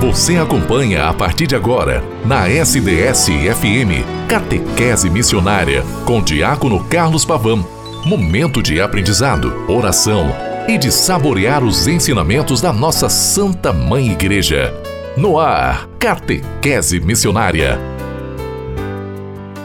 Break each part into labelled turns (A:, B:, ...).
A: Você acompanha a partir de agora, na SDS-FM, Catequese Missionária, com Diácono Carlos Pavão. Momento de aprendizado, oração e de saborear os ensinamentos da nossa Santa Mãe Igreja. No ar, Catequese Missionária.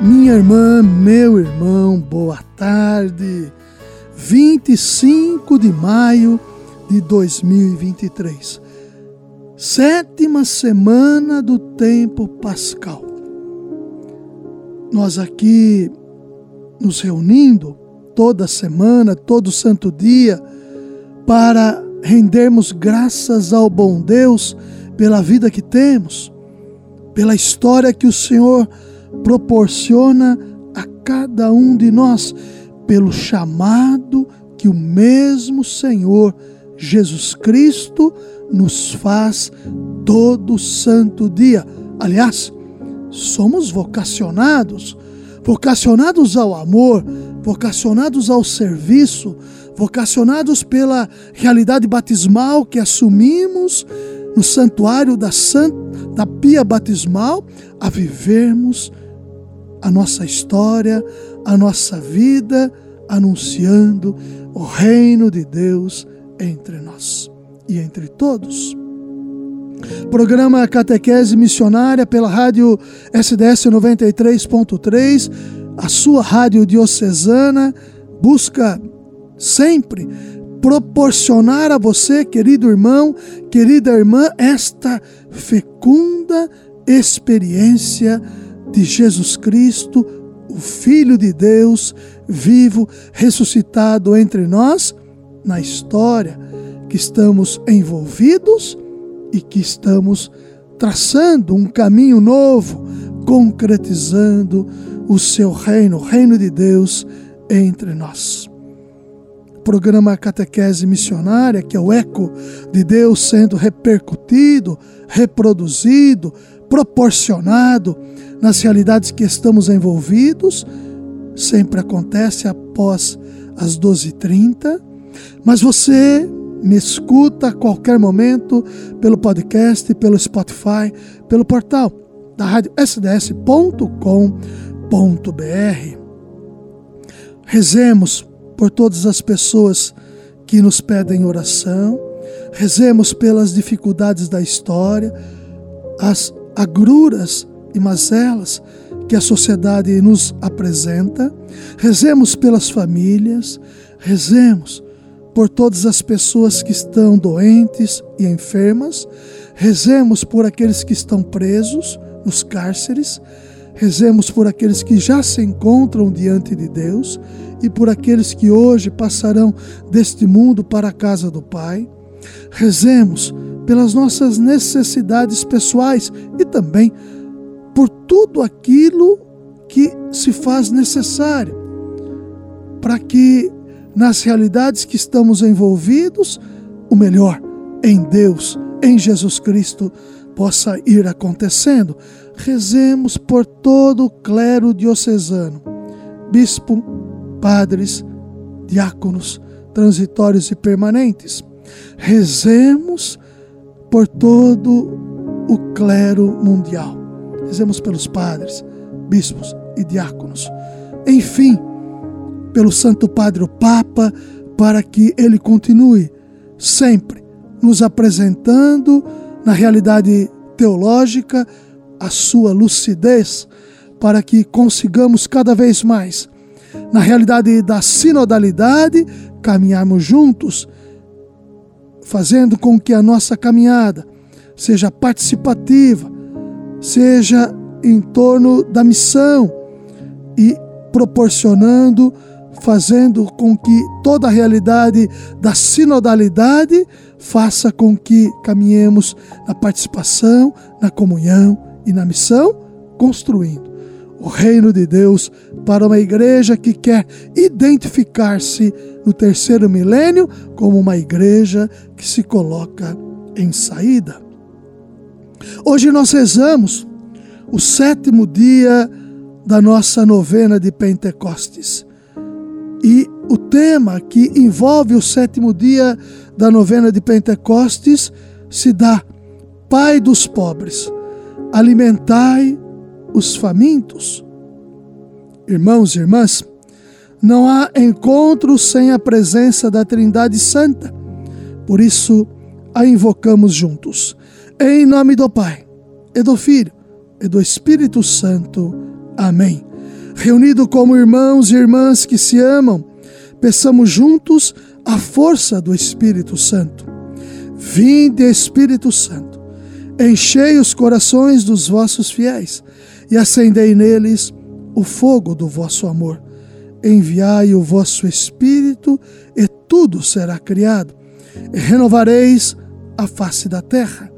B: Minha irmã, meu irmão, boa tarde. 25 de maio de 2023 sétima semana do tempo pascal. Nós aqui nos reunindo toda semana, todo santo dia, para rendermos graças ao bom Deus pela vida que temos, pela história que o Senhor proporciona a cada um de nós, pelo chamado que o mesmo Senhor Jesus Cristo nos faz todo santo dia. Aliás, somos vocacionados, vocacionados ao amor, vocacionados ao serviço, vocacionados pela realidade batismal que assumimos no santuário da, da Pia Batismal, a vivermos a nossa história, a nossa vida, anunciando o reino de Deus entre nós e entre todos. Programa Catequese Missionária pela rádio SDS 93.3, a sua rádio diocesana, busca sempre proporcionar a você, querido irmão, querida irmã, esta fecunda experiência de Jesus Cristo, o Filho de Deus, vivo, ressuscitado entre nós, na história que estamos envolvidos e que estamos traçando um caminho novo, concretizando o seu reino, o reino de Deus entre nós. O programa Catequese Missionária, que é o eco de Deus sendo repercutido, reproduzido, proporcionado nas realidades que estamos envolvidos, sempre acontece após as 12h30, mas você me escuta a qualquer momento pelo podcast, pelo Spotify, pelo portal da rádio sds.com.br. Rezemos por todas as pessoas que nos pedem oração, rezemos pelas dificuldades da história, as agruras e mazelas que a sociedade nos apresenta, rezemos pelas famílias, rezemos por todas as pessoas que estão doentes e enfermas, rezemos por aqueles que estão presos nos cárceres, rezemos por aqueles que já se encontram diante de Deus e por aqueles que hoje passarão deste mundo para a casa do Pai. Rezemos pelas nossas necessidades pessoais e também por tudo aquilo que se faz necessário para que nas realidades que estamos envolvidos, o melhor em Deus, em Jesus Cristo, possa ir acontecendo. Rezemos por todo o clero diocesano, bispo, padres, diáconos, transitórios e permanentes. Rezemos por todo o clero mundial. Rezemos pelos padres, bispos e diáconos. Enfim, pelo Santo Padre o Papa, para que ele continue sempre nos apresentando na realidade teológica a sua lucidez, para que consigamos cada vez mais, na realidade da sinodalidade, caminharmos juntos, fazendo com que a nossa caminhada seja participativa, seja em torno da missão e proporcionando fazendo com que toda a realidade da sinodalidade faça com que caminhemos na participação, na comunhão e na missão, construindo o reino de Deus para uma igreja que quer identificar-se no terceiro milênio como uma igreja que se coloca em saída. Hoje nós rezamos o sétimo dia da nossa novena de Pentecostes. E o tema que envolve o sétimo dia da novena de Pentecostes se dá Pai dos pobres, alimentai os famintos. Irmãos e irmãs, não há encontro sem a presença da Trindade Santa. Por isso, a invocamos juntos. Em nome do Pai, e do Filho, e do Espírito Santo. Amém. Reunido como irmãos e irmãs que se amam, peçamos juntos a força do Espírito Santo. Vinde, Espírito Santo, enchei os corações dos vossos fiéis e acendei neles o fogo do vosso amor. Enviai o vosso Espírito e tudo será criado, e renovareis a face da terra.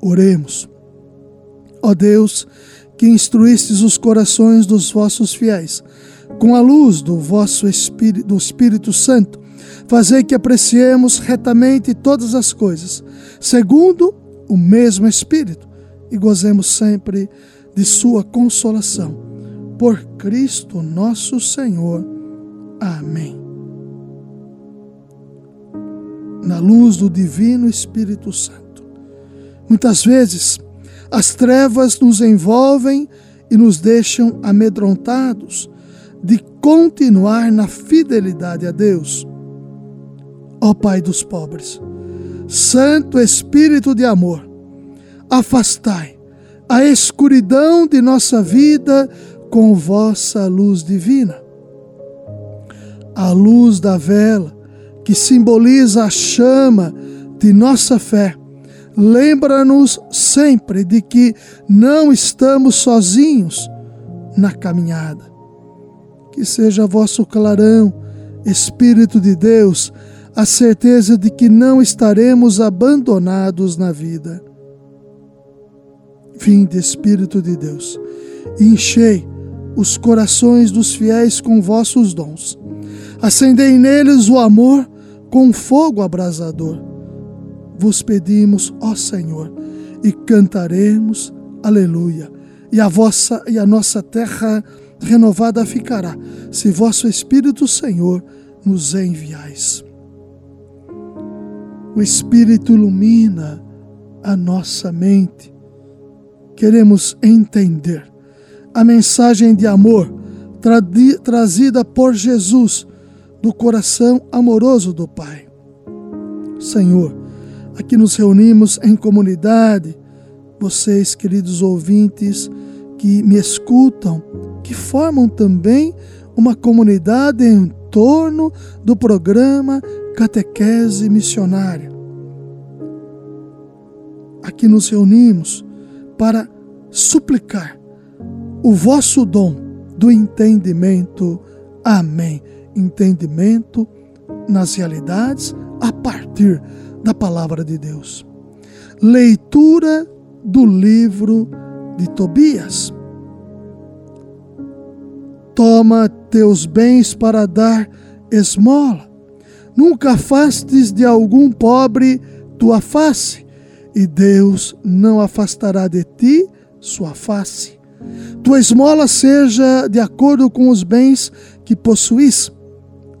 B: Oremos. Ó Deus, que instruístes os corações dos vossos fiéis, com a luz do vosso Espírito, do Espírito Santo, fazei que apreciemos retamente todas as coisas, segundo o mesmo Espírito, e gozemos sempre de sua consolação. Por Cristo nosso Senhor. Amém. Na luz do Divino Espírito Santo. Muitas vezes, as trevas nos envolvem e nos deixam amedrontados de continuar na fidelidade a Deus. Ó Pai dos pobres, Santo Espírito de amor, afastai a escuridão de nossa vida com vossa luz divina. A luz da vela, que simboliza a chama de nossa fé, lembra-nos sempre de que não estamos sozinhos na caminhada. Que seja vosso clarão, Espírito de Deus, a certeza de que não estaremos abandonados na vida. Vinde, Espírito de Deus, enchei os corações dos fiéis com vossos dons. Acendei neles o amor com fogo abrasador. Vos pedimos, ó Senhor, e cantaremos, aleluia. E a vossa e a nossa terra renovada ficará, se vosso Espírito, Senhor, nos enviais o Espírito ilumina a nossa mente. Queremos entender a mensagem de amor tra trazida por Jesus do coração amoroso do Pai. Senhor, aqui nos reunimos em comunidade, vocês, queridos ouvintes, que me escutam, que formam também uma comunidade em torno do programa catequese missionária. Aqui nos reunimos para suplicar o vosso dom do entendimento. Amém. Entendimento nas realidades a partir da palavra de Deus. Leitura do livro de Tobias. Toma teus bens para dar esmola Nunca afastes de algum pobre tua face, e Deus não afastará de ti sua face. Tua esmola seja de acordo com os bens que possuis.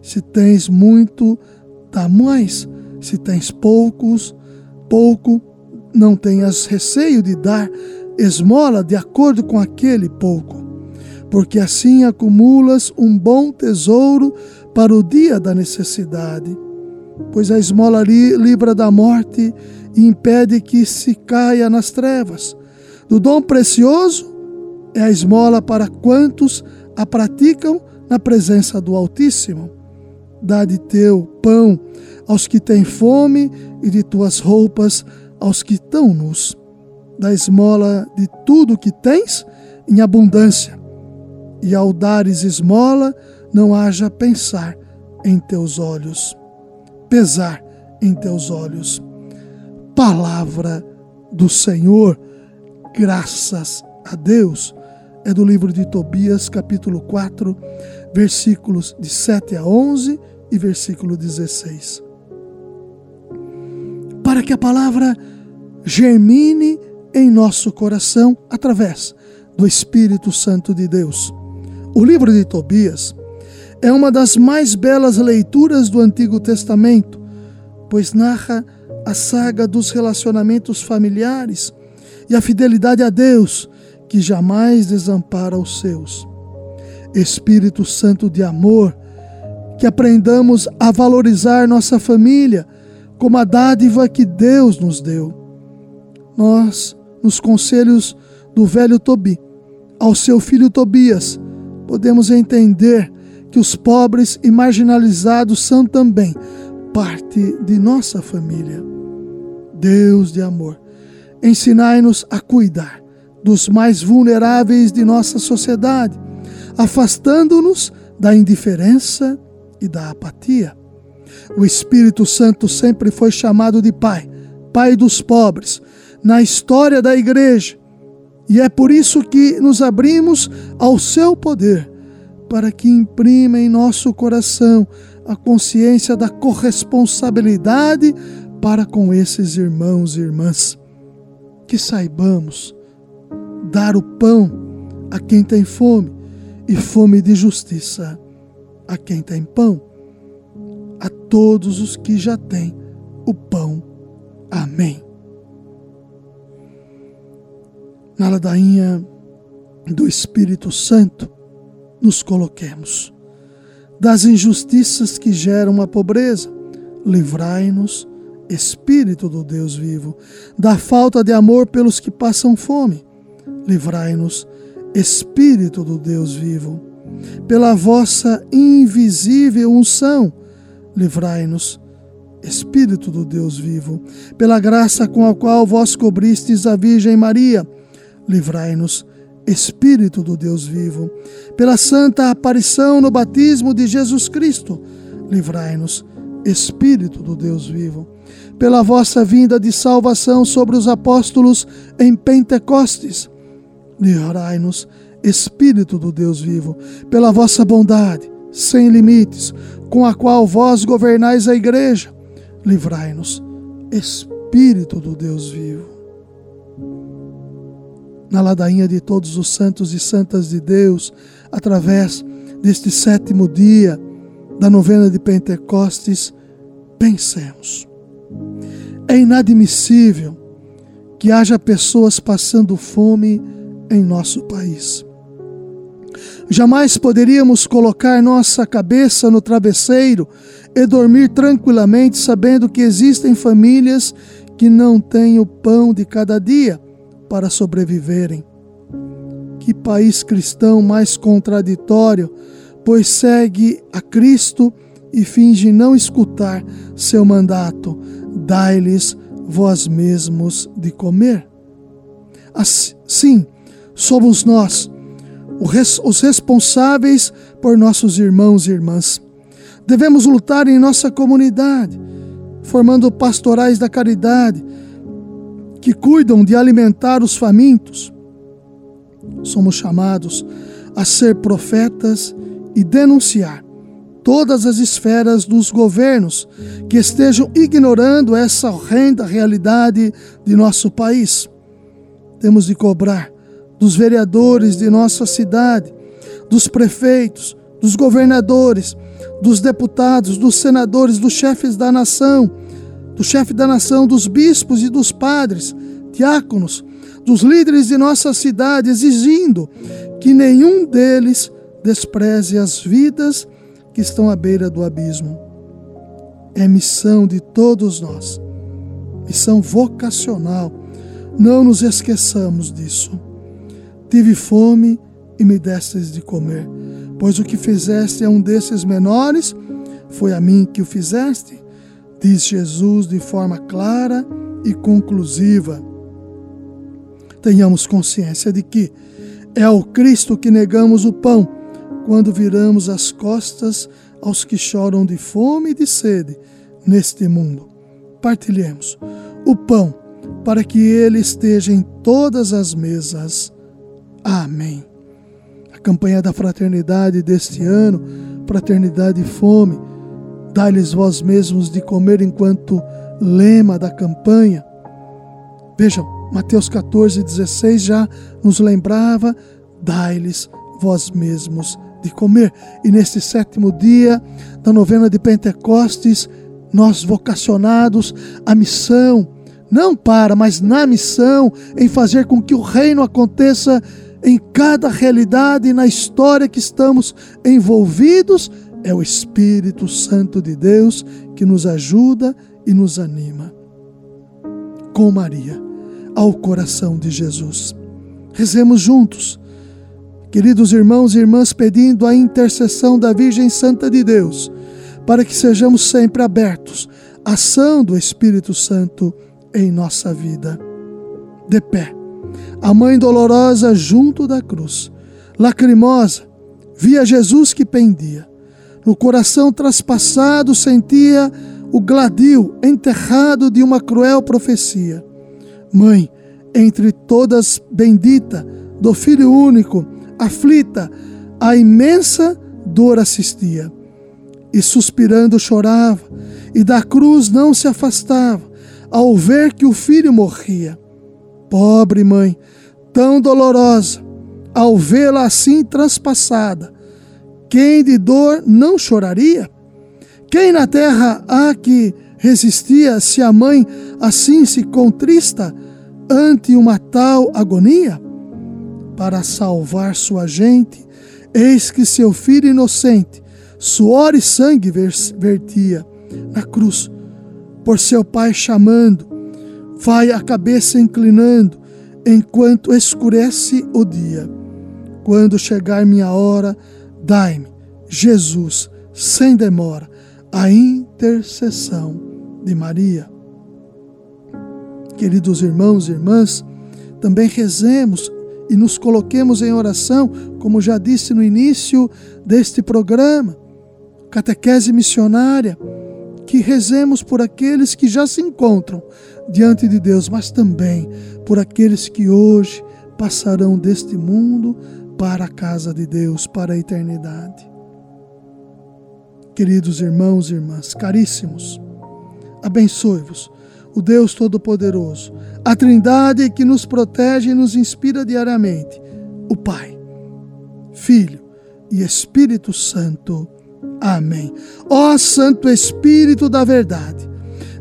B: Se tens muito, mais. Se tens poucos, pouco, não tenhas receio de dar esmola de acordo com aquele pouco, porque assim acumulas um bom tesouro para o dia da necessidade, pois a esmola livra da morte e impede que se caia nas trevas. Do dom precioso é a esmola para quantos a praticam na presença do Altíssimo. Dá de teu pão aos que têm fome e de tuas roupas aos que estão nus. Da esmola de tudo que tens em abundância. E ao dares esmola, não haja pensar em teus olhos, pesar em teus olhos. Palavra do Senhor, graças a Deus. É do livro de Tobias, capítulo 4, versículos de 7 a 11 e versículo 16. Para que a palavra germine em nosso coração através do Espírito Santo de Deus. O livro de Tobias é uma das mais belas leituras do Antigo Testamento, pois narra a saga dos relacionamentos familiares e a fidelidade a Deus, que jamais desampara os seus. Espírito Santo de amor, que aprendamos a valorizar nossa família como a dádiva que Deus nos deu. Nós, nos conselhos do velho Tobi, ao seu filho Tobias, podemos entender que os pobres e marginalizados são também parte de nossa família. Deus de amor, ensinai-nos a cuidar dos mais vulneráveis de nossa sociedade, afastando-nos da indiferença e da apatia. O Espírito Santo sempre foi chamado de Pai, Pai dos pobres, na história da Igreja. E é por isso que nos abrimos ao seu poder, para que imprima em nosso coração a consciência da corresponsabilidade para com esses irmãos e irmãs. Que saibamos dar o pão a quem tem fome e fome de justiça a quem tem pão, todos os que já têm o pão. Amém. Na ladainha do Espírito Santo, nos coloquemos. Das injustiças que geram a pobreza, livrai-nos, Espírito do Deus vivo. Da falta de amor pelos que passam fome, livrai-nos, Espírito do Deus vivo. Pela vossa invisível unção, livrai-nos, Espírito do Deus vivo. Pela graça com a qual vós cobristes a Virgem Maria, livrai-nos, Espírito do Deus vivo. Pela santa aparição no batismo de Jesus Cristo, livrai-nos, Espírito do Deus vivo. Pela vossa vinda de salvação sobre os apóstolos em Pentecostes, livrai-nos, Espírito do Deus vivo, pela vossa bondade, sem limites, com a qual vós governais a igreja, livrai-nos, Espírito do Deus vivo. Na ladainha de todos os santos e santas de Deus, através deste sétimo dia da novena de Pentecostes, pensemos. É inadmissível que haja pessoas passando fome em nosso país. Jamais poderíamos colocar nossa cabeça no travesseiro e dormir tranquilamente sabendo que existem famílias que não têm o pão de cada dia para sobreviverem. Que país cristão mais contraditório, pois segue a Cristo e finge não escutar seu mandato: dai-lhes vós mesmos de comer. Assim, somos nós, os responsáveis por nossos irmãos e irmãs. Devemos lutar em nossa comunidade, formando pastorais da caridade que cuidam de alimentar os famintos. Somos chamados a ser profetas e denunciar todas as esferas dos governos que estejam ignorando essa horrenda realidade de nosso país. Temos de cobrar dos vereadores de nossa cidade, dos prefeitos, dos governadores, dos deputados, dos senadores, dos chefes da nação, do chefe da nação, dos bispos e dos padres, diáconos, dos líderes de nossa cidade, exigindo que nenhum deles despreze as vidas que estão à beira do abismo. É missão de todos nós, missão vocacional. Não nos esqueçamos disso. Tive fome e me destes de comer, pois o que fizeste a um desses menores, foi a mim que o fizeste, diz Jesus de forma clara e conclusiva. Tenhamos consciência de que é ao Cristo que negamos o pão quando viramos as costas aos que choram de fome e de sede neste mundo. Partilhemos o pão para que ele esteja em todas as mesas Amém. A campanha da fraternidade deste ano, Fraternidade e Fome, dá-lhes vós mesmos de comer enquanto lema da campanha. Vejam, Mateus 14, 16 já nos lembrava, dai-lhes vós mesmos de comer. E neste sétimo dia da novena de Pentecostes, nós vocacionados à missão, não para, mas na missão, em fazer com que o reino aconteça em cada realidade e na história que estamos envolvidos, é o Espírito Santo de Deus que nos ajuda e nos anima. Com Maria, ao coração de Jesus. Rezemos juntos, queridos irmãos e irmãs, pedindo a intercessão da Virgem Santa de Deus, para que sejamos sempre abertos à ação do Espírito Santo em nossa vida. De pé, a Mãe dolorosa junto da cruz, lacrimosa, via Jesus que pendia. No coração traspassado sentia o gladio enterrado de uma cruel profecia. Mãe, entre todas bendita, do Filho único, aflita, a imensa dor assistia. E suspirando chorava, e da cruz não se afastava, ao ver que o filho morria. Pobre mãe, tão dolorosa, ao vê-la assim transpassada, quem de dor não choraria? Quem na terra há que resistia se a mãe assim se contrista ante uma tal agonia? Para salvar sua gente, eis que seu filho inocente, suor e sangue vertia na cruz, por seu pai chamando, vai a cabeça inclinando, enquanto escurece o dia. Quando chegar minha hora, dai-me, Jesus, sem demora, a intercessão de Maria. Queridos irmãos e irmãs, também rezemos e nos coloquemos em oração, como já disse no início deste programa, catequese missionária, que rezemos por aqueles que já se encontram diante de Deus, mas também por aqueles que hoje passarão deste mundo para a casa de Deus, para a eternidade. Queridos irmãos e irmãs, caríssimos, abençoe-vos o Deus Todo-Poderoso, a Trindade que nos protege e nos inspira diariamente, o Pai, Filho e Espírito Santo. Amém. Ó Santo Espírito da Verdade,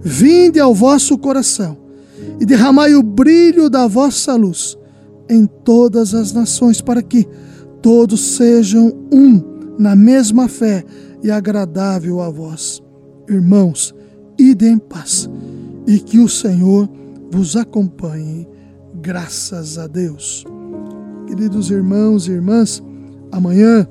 B: vinde ao vosso coração e derramai o brilho da vossa luz em todas as nações, para que todos sejam um na mesma fé e agradável a vós. Irmãos, ide em paz e que o Senhor vos acompanhe. Graças a Deus. Queridos irmãos e irmãs, amanhã,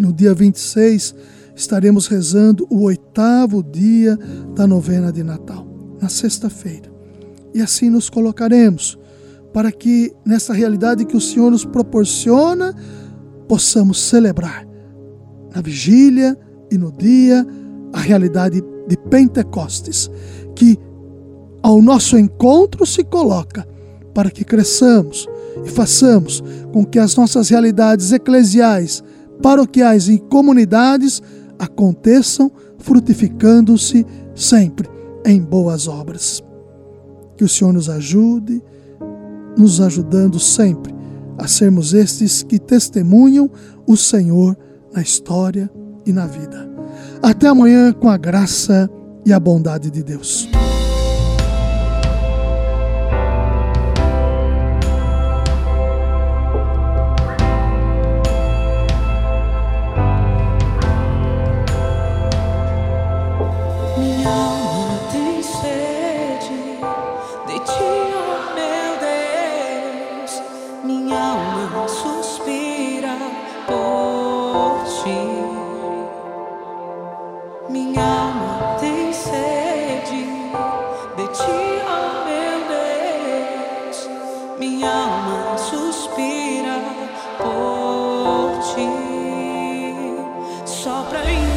B: no dia 26, estaremos rezando o oitavo dia da novena de Natal, na sexta-feira. E assim nos colocaremos, para que nessa realidade que o Senhor nos proporciona, possamos celebrar na vigília e no dia a realidade de Pentecostes, que ao nosso encontro se coloca para que cresçamos e façamos com que as nossas realidades eclesiais, paroquiais e comunidades aconteçam frutificando-se sempre em boas obras. Que o Senhor nos ajude, nos ajudando sempre a sermos estes que testemunham o Senhor na história e na vida. Até amanhã com a graça e a bondade de Deus.
C: place.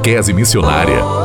A: Catequese Missionária